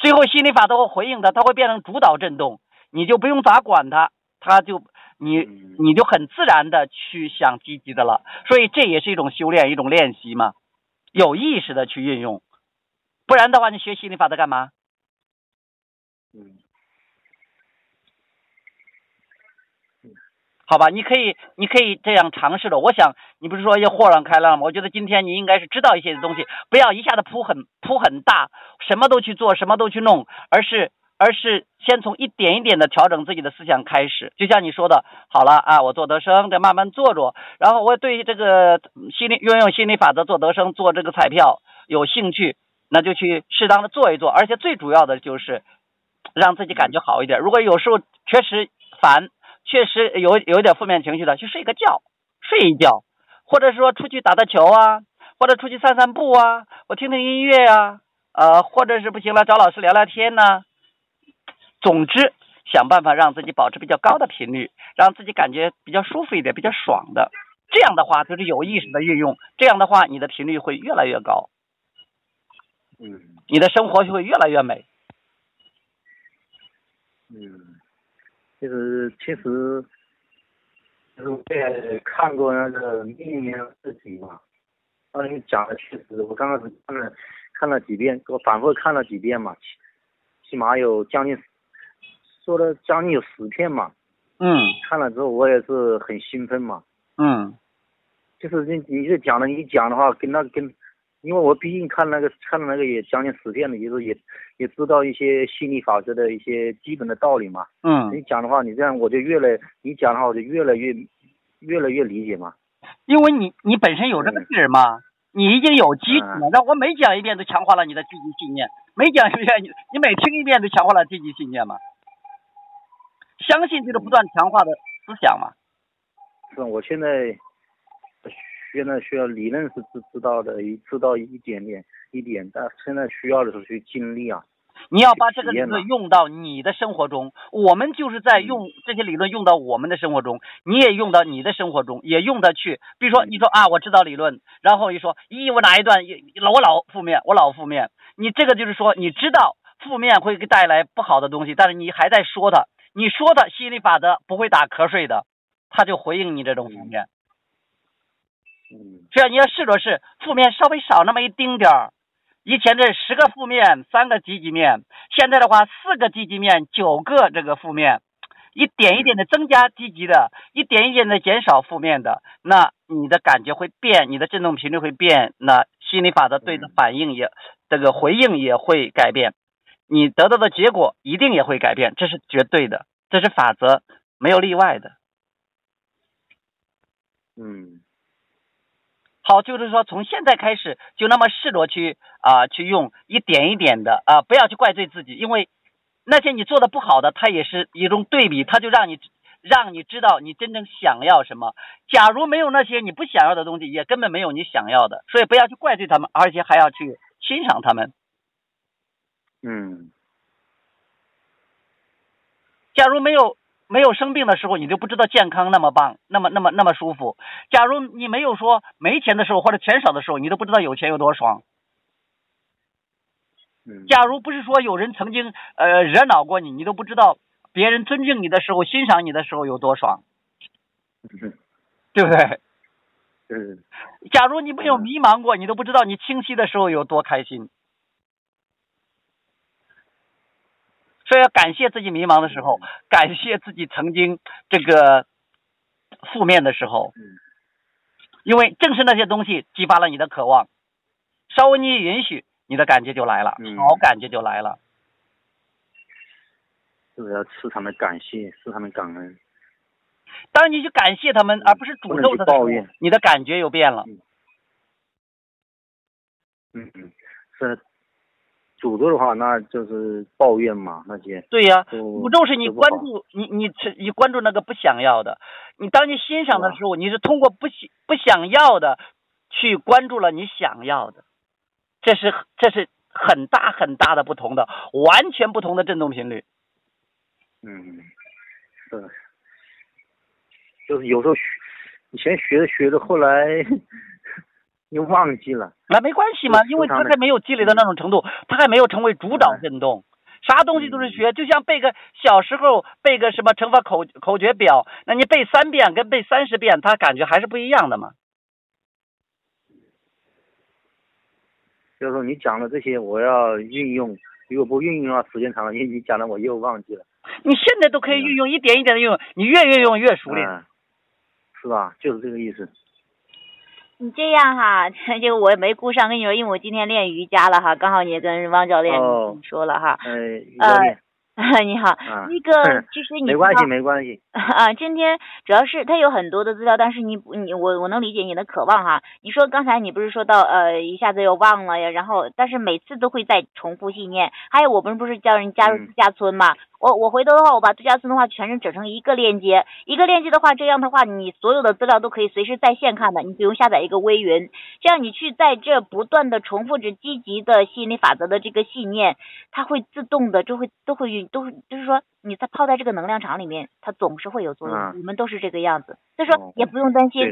[SPEAKER 1] 最后心理法则会回应它，它会变成主导振动，你就不用咋管它，它就你
[SPEAKER 2] 嗯
[SPEAKER 1] 你就很自然的去想积极的了。所以这也是一种修炼，一种练习嘛，有意识的去运用，不然的话，你学心理法则干嘛？
[SPEAKER 2] 嗯
[SPEAKER 1] 好吧，你可以，你可以这样尝试的。我想你不是说要豁然开朗吗？我觉得今天你应该是知道一些东西，不要一下子铺很铺很大，什么都去做，什么都去弄，而是而是先从一点一点的调整自己的思想开始。就像你说的，好了啊，我做德生，再慢慢做做，然后我对这个心理运用心理法则做德生，做这个彩票有兴趣，那就去适当的做一做，而且最主要的就是让自己感觉好一点。如果有时候确实烦。确实有有一点负面情绪的，去睡个觉，睡一觉，或者说出去打打球啊，或者出去散散步啊，我听听音乐啊，呃，或者是不行了找老师聊聊天呐、总之，想办法让自己保持比较高的频率，让自己感觉比较舒服一点，比较爽的。这样的话就是有意识的运用，这样的话你的频率会越来越高，
[SPEAKER 2] 嗯
[SPEAKER 1] 你的生活就会越来越美。
[SPEAKER 2] 嗯，其实其实，就是我也看过那个《秘密的自己》嘛，那你讲的确实，我刚开始看了看了几遍，我反复看了几遍嘛，起起码有将近说了将近有十篇嘛，
[SPEAKER 1] 嗯
[SPEAKER 2] 看了之后我也是很兴奋嘛，
[SPEAKER 1] 嗯
[SPEAKER 2] 就是你你这讲的你讲的话跟那跟，因为我毕竟看那个看了那个也将近十遍了，也是也也知道一些心理法则的一些基本的道理嘛。
[SPEAKER 1] 嗯，
[SPEAKER 2] 你讲的话，你这样我就越来，你讲的话我就越来越越来越理解嘛。
[SPEAKER 1] 因为你你本身有这个劲儿嘛，你已经有基础了。那我每讲一遍都强化了你的积极信念，每讲一遍你你每听一遍都强化了积极信念嘛。相信就是不断强化的思想嘛。
[SPEAKER 2] 是，我现在现在需要理论是知知道的，一知道一点点一点，但现在需要的是去经历啊。
[SPEAKER 1] 你要把这个理
[SPEAKER 2] 体验嘛
[SPEAKER 1] 论用到你的生活中，我们就是在用这些理论用到我们的生活中，你也用到你的生活中，也用得去。比如说，你说啊，我知道理论，然后一说，咦，我哪一段也我老负面，我老负面，你这个就是说，你知道负面会给带来不好的东西，但是你还在说它，你说的吸引力法则不会打瞌睡的，他就回应你这种负面。
[SPEAKER 2] 嗯
[SPEAKER 1] 这样你要试着试负面稍微少那么一丁点儿。以前这十个负面，三个积极面，现在的话四个积极面，九个这个负面，一点一点的增加积极的，一点一点的减少负面的，那你的感觉会变，你的振动频率会变，那心理法则对的反应也，这个回应也会改变，你得到的结果一定也会改变，这是绝对的，这是法则，没有例外的。
[SPEAKER 2] 嗯
[SPEAKER 1] 好，就是说从现在开始就那么试着去啊、去用一点一点的啊、不要去怪罪自己，因为那些你做的不好的，它也是一种对比，它就让你让你知道你真正想要什么。假如没有那些你不想要的东西，也根本没有你想要的，所以不要去怪罪他们，而且还要去欣赏他们。
[SPEAKER 2] 嗯
[SPEAKER 1] 假如没有没有生病的时候，你就不知道健康那么棒，那么那么那么舒服。假如你没有说没钱的时候或者钱少的时候，你都不知道有钱有多爽。
[SPEAKER 2] 嗯。
[SPEAKER 1] 假如不是说有人曾经呃惹恼过你，你都不知道别人尊敬你的时候、欣赏你的时候有多爽，
[SPEAKER 2] 嗯
[SPEAKER 1] 对不对？
[SPEAKER 2] 对
[SPEAKER 1] 假如你没有
[SPEAKER 2] 嗯
[SPEAKER 1] 迷茫过，你都不知道你清晰的时候有多开心。所以要感谢自己迷茫的时候，感谢自己曾经这个负面的时候
[SPEAKER 2] 嗯，
[SPEAKER 1] 因为正是那些东西激发了你的渴望，稍微你一允许，你的感觉就来了，
[SPEAKER 2] 嗯
[SPEAKER 1] 好感觉就来了。
[SPEAKER 2] 就是要时常的感谢，时常的感恩。
[SPEAKER 1] 当你去感谢他们，而不是诅咒他的
[SPEAKER 2] 抱怨，
[SPEAKER 1] 你的感觉又变了。
[SPEAKER 2] 嗯嗯，是诅咒的话，那就是抱怨嘛，那些。
[SPEAKER 1] 对呀、
[SPEAKER 2] 都
[SPEAKER 1] 诅咒是你关注你你是你关注那个不想要的，你当你欣赏的时候，你是通过不喜不想要的去关注了你想要的，这是这是很大很大的不同的，完全不同的振动频率。
[SPEAKER 2] 嗯，对，就是有时候学以前学着学着，后来又忘记了。
[SPEAKER 1] 那没关系嘛，因为他还没有积累到那种程度，他还没有成为主导振动。啥东西都是学，就像背个小时候背个什么乘法口口诀表，那你背三遍跟背三十遍，他感觉还是不一样的嘛。
[SPEAKER 2] 就是说你讲的这些，我要运用，如果不运用的话，时间长了，你你讲的我又忘记了。
[SPEAKER 1] 你现在都可以运用，一点一点的运用，你越运用越熟练，
[SPEAKER 2] 嗯是吧？就是这个意思。
[SPEAKER 3] 你这样哈，这个我也没顾上跟你说，因为我今天练瑜伽了哈，刚好你也跟汪教练
[SPEAKER 2] 哦
[SPEAKER 3] 说了哈。
[SPEAKER 2] 呃，
[SPEAKER 3] 你好，
[SPEAKER 2] 啊
[SPEAKER 3] 那个其实 你
[SPEAKER 2] 没关系，没关系。
[SPEAKER 3] 啊，今天主要是他有很多的资料，但是你你我我能理解你的渴望哈。你说刚才你不是说到呃一下子又忘了呀，然后但是每次都会再重复信念。还有我们不是叫人加入
[SPEAKER 2] 嗯
[SPEAKER 3] 度假村嘛？我我回头的话，我把度假村的话全是整成一个链接，一个链接的话，这样的话你所有的资料都可以随时在线看的，你不用下载一个微云，这样你去在这不断的重复着积极的吸引力法则的这个信念，它会自动的就会都会运都会就是说你在泡在这个能量场里面，它总是会有作用。
[SPEAKER 2] 嗯
[SPEAKER 3] 你们都是这个样子，所以说
[SPEAKER 2] 哦
[SPEAKER 3] 也不用担心。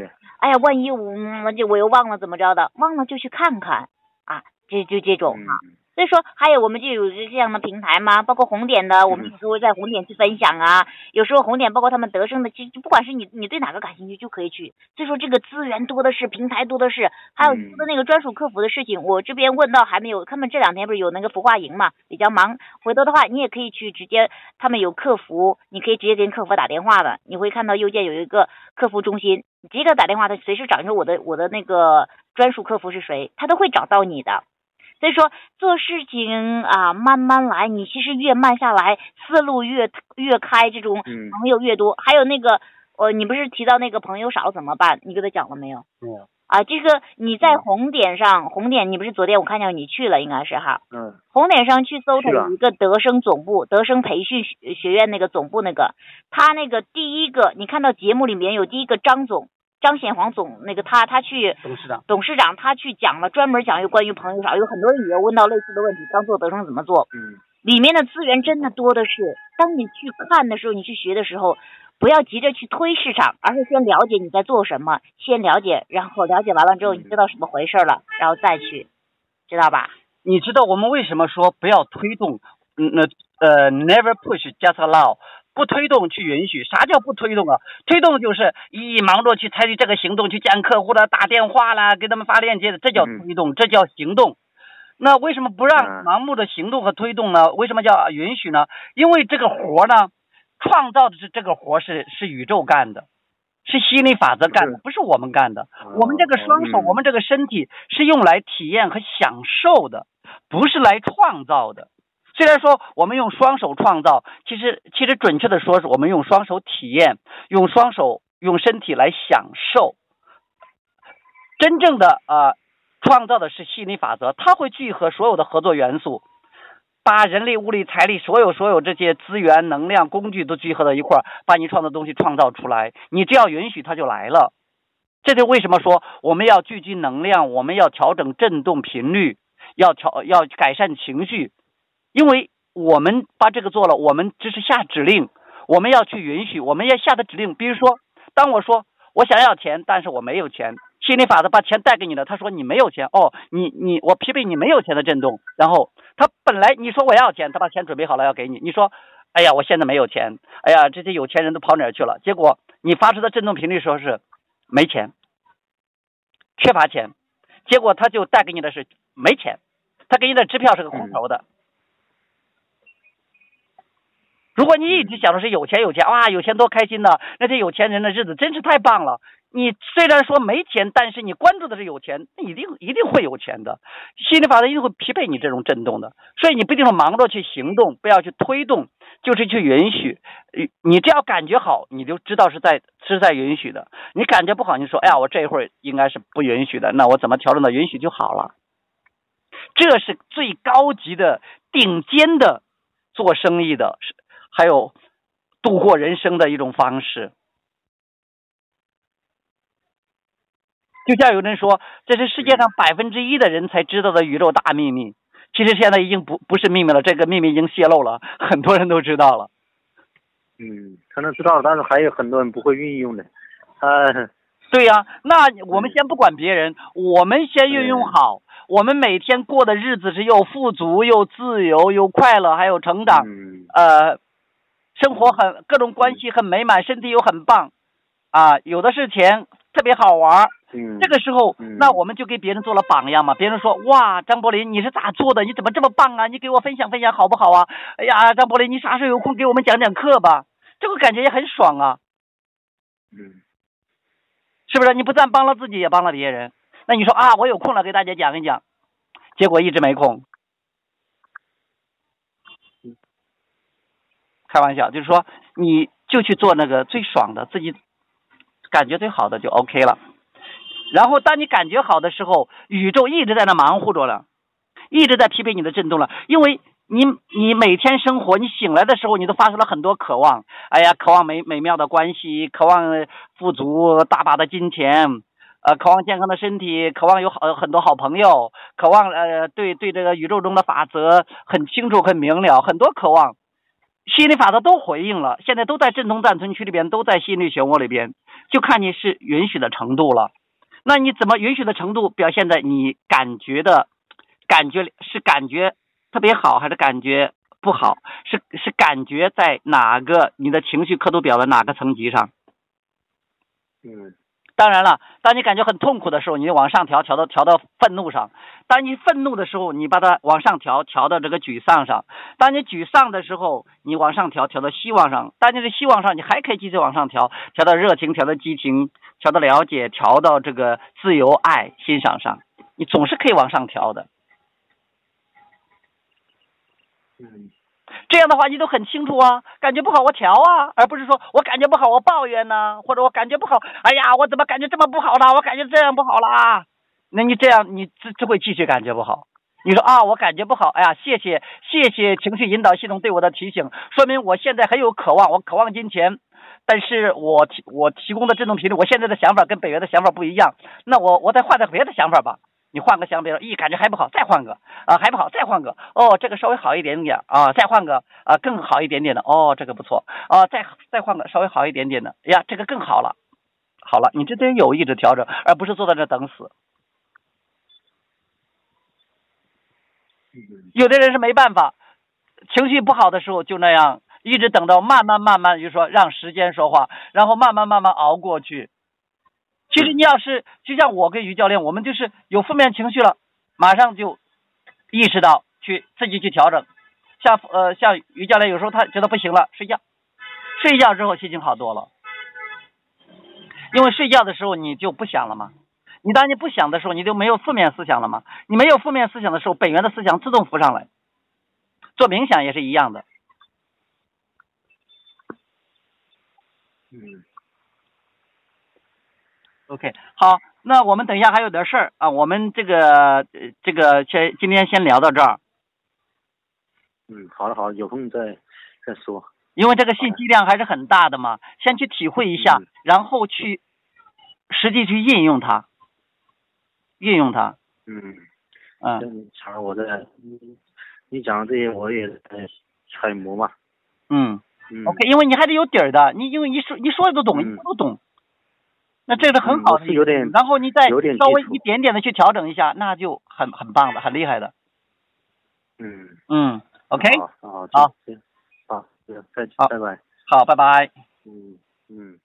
[SPEAKER 3] 哎呀，万一我就我又忘了怎么着的，忘了就去看看啊，这就这种啊。
[SPEAKER 2] 嗯
[SPEAKER 3] 所以说，还有我们就有这样的平台嘛，包括红点的，我们
[SPEAKER 2] 嗯
[SPEAKER 3] 有时候在红点去分享啊。有时候红点包括他们得胜的，其实不管是你你对哪个感兴趣就可以去。所以说这个资源多的是，平台多的是，还有你说的那个专属客服的事情，我这边问到还没有，他们这两天不是有那个孵化营嘛，比较忙。回头的话，你也可以去直接，他们有客服，你可以直接跟客服打电话的，你会看到右键有一个客服中心，你直接给他打电话，他随时找，你说我的我的那个专属客服是谁，他都会找到你的。所以说做事情啊，慢慢来，你其实越慢下来，思路越越开，这种
[SPEAKER 2] 嗯
[SPEAKER 3] 朋友越多。还有那个，呃，你不是提到那个朋友少怎么办？你给他讲了没有？
[SPEAKER 1] 没有。
[SPEAKER 3] 啊，这个你在
[SPEAKER 2] 嗯
[SPEAKER 3] 红点上，红点你不是昨天我看见你去了，应该是哈。
[SPEAKER 2] 嗯
[SPEAKER 3] 红点上去搜，它
[SPEAKER 2] 是的
[SPEAKER 3] 有一个德生总部，德生培训学学院那个总部那个，他那个第一个，你看到节目里面有第一个张总，张显煌总，那个他他去
[SPEAKER 1] 董事长，
[SPEAKER 3] 董事长他去讲了，专门讲一个关于朋友少，有很多人也问到类似的问题，刚做德生怎么做，
[SPEAKER 2] 嗯
[SPEAKER 3] 里面的资源真的多的是。当你去看的时候，你去学的时候，不要急着去推市场，而是先了解你在做什么，先了解，然后了解完了之后，你知道什么回事了，然后再去，知道吧？
[SPEAKER 1] 你知道我们为什么说不要推动？嗯，那呃，never push, just allow。不推动去允许，啥叫不推动啊？推动就是一忙着去采取这个行动，去见客户了、打电话啦、给他们发链接的，这叫
[SPEAKER 2] 嗯
[SPEAKER 1] 推动，这叫行动。那为什么不让
[SPEAKER 2] 嗯
[SPEAKER 1] 盲目的行动和推动呢？为什么叫允许呢？因为这个活呢，创造的是这个活是是宇宙干的，是吸引力法则干的，不是我们干的。我们这个双手，
[SPEAKER 2] 嗯
[SPEAKER 1] 我们这个身体是用来体验和享受的，不是来创造的。虽然说我们用双手创造，其实其实准确的说是我们用双手体验，用双手用身体来享受。真正的啊、创造的是吸引力法则，它会聚合所有的合作元素，把人力、物力、财力，所有所有这些资源、能量、工具都聚合到一块儿，把你创造的东西创造出来。你只要允许，它就来了。这就为什么说我们要聚集能量，我们要调整振动频率，要调要改善情绪，因为我们把这个做了，我们只是下指令，我们要去允许，我们要下的指令。比如说，当我说我想要钱，但是我没有钱，心理法则把钱带给你了，他说你没有钱，哦，你你我匹配你没有钱的震动，然后他本来你说我要钱，他把钱准备好了要给你，你说，哎呀，我现在没有钱，哎呀，这些有钱人都跑哪儿去了？结果你发出的震动频率说是没钱，缺乏钱，结果他就带给你的是没钱，他给你的支票是个空头的。如果你一直想的是有钱有钱，哇，有钱多开心呐！那些有钱人的日子真是太棒了。你虽然说没钱，但是你关注的是有钱，那一定一定会有钱的。心理法则一定会匹配你这种震动的，所以你不一定说忙着去行动，不要去推动，就是去允许。你只要感觉好，你就知道是在是在允许的。你感觉不好，你说哎呀，我这一会儿应该是不允许的，那我怎么调整到允许就好了？这是最高级的、顶尖的做生意的，还有度过人生的一种方式。就像有人说，这是世界上百分之一的人才知道的宇宙大秘密。其实现在已经不不是秘密了，这个秘密已经泄露了，很多人都知道了。
[SPEAKER 2] 嗯，可能知道，但是还有很多人不会运用的。呃，
[SPEAKER 1] 对呀、那我们先不管别人，我们先运用好，我们每天过的日子是又富足又自由又快乐，还有成长。
[SPEAKER 2] 嗯
[SPEAKER 1] 呃，生活很各种关系很美满，身体又很棒，啊，有的是钱，特别好玩这个时候，
[SPEAKER 2] 嗯
[SPEAKER 1] 那我们就给别人做了榜样嘛。别人说，哇，张柏林，你是咋做的？你怎么这么棒啊？你给我分享分享好不好啊？哎呀，张柏林，你啥时候有空给我们讲讲课吧？这个感觉也很爽啊，
[SPEAKER 2] 嗯
[SPEAKER 1] 是不是？你不但帮了自己，也帮了别人。那你说啊，我有空了给大家讲一讲，结果一直没空。开玩笑，就是说，你就去做那个最爽的，自己感觉最好的就 OK 了。然后，当你感觉好的时候，宇宙一直在那忙活着了，一直在匹配你的震动了。因为你你每天生活，你醒来的时候，你都发生了很多渴望。哎呀，渴望美美妙的关系，渴望富足大把的金钱，呃，渴望健康的身体，渴望有好很多好朋友，渴望呃对对这个宇宙中的法则很清楚很明了，很多渴望。吸引力法则都回应了，现在都在震动暂存区里边，都在吸引力漩涡里边，就看你是允许的程度了。那你怎么允许的程度表现在你感觉的，感觉是感觉特别好，还是感觉不好？是是感觉在哪个你的情绪刻度表的哪个层级上？
[SPEAKER 2] 嗯
[SPEAKER 1] 当然了，当你感觉很痛苦的时候，你就往上调，调到调到愤怒上；当你愤怒的时候，你把它往上调，调到这个沮丧上；当你沮丧的时候，你往上调，调到希望上；当你的希望上，你还可以继续往上调，调到热情，调到激情，调到了解，调到这个自由、爱、欣赏上。你总是可以往上调的。
[SPEAKER 2] 嗯
[SPEAKER 1] 这样的话，你都很清楚啊，感觉不好我调啊，而不是说我感觉不好我抱怨呢，或者我感觉不好，哎呀，我怎么感觉这么不好了？我感觉这样不好啦。那你这样，你只只会继续感觉不好。你说啊，我感觉不好，哎呀，谢谢谢谢情绪引导系统对我的提醒，说明我现在很有渴望，我渴望金钱，但是我提我提供的振动频率，我现在的想法跟北元的想法不一样，那我我再换点别的想法吧。你换个想法，比如说，咦，感觉还不好，再换个啊，还不好，再换个，哦，这个稍微好一点点啊，再换个啊，更好一点点的，哦，这个不错啊，再再换个稍微好一点点的，哎呀，这个更好了，好了，你这得有意识调整，而不是坐在这等死。
[SPEAKER 2] 嗯
[SPEAKER 1] 有的人是没办法，情绪不好的时候就那样，一直等到慢慢慢慢，就说让时间说话，然后慢慢慢慢熬过去。其实你要是就像我跟于教练，我们就是有负面情绪了，马上就意识到去自己去调整。像呃像于教练有时候他觉得不行了，睡觉，睡觉之后心情好多了，因为睡觉的时候你就不想了嘛。你当你不想的时候，你就没有负面思想了嘛。你没有负面思想的时候，本源的思想自动浮上来。做冥想也是一样的。
[SPEAKER 2] 嗯
[SPEAKER 1] OK，好，那我们等一下还有点事儿啊，我们这个呃这个先今天先聊到这儿，
[SPEAKER 2] 嗯，好的好的，有空再再说。
[SPEAKER 1] 因为这个信息量还是很大的嘛，先去体会一下
[SPEAKER 2] 嗯，
[SPEAKER 1] 然后去实际去应用它，运用它，
[SPEAKER 2] 嗯，
[SPEAKER 1] 嗯，
[SPEAKER 2] 这前儿我在你你讲的这些我也在揣摩嘛。
[SPEAKER 1] 嗯。
[SPEAKER 2] 嗯
[SPEAKER 1] ，OK，因为你还得有底儿的，你因为你说你说的都懂，
[SPEAKER 2] 嗯。
[SPEAKER 1] 你都懂，那这是很好的然后你再稍微一点点的去调整一下，那就很很棒的，很厉害的，
[SPEAKER 2] 嗯，
[SPEAKER 1] 嗯，OK，
[SPEAKER 2] 好好
[SPEAKER 1] 好
[SPEAKER 2] 行，好，行再
[SPEAKER 1] 见
[SPEAKER 2] 拜拜。
[SPEAKER 1] 好，拜拜。
[SPEAKER 2] 嗯嗯。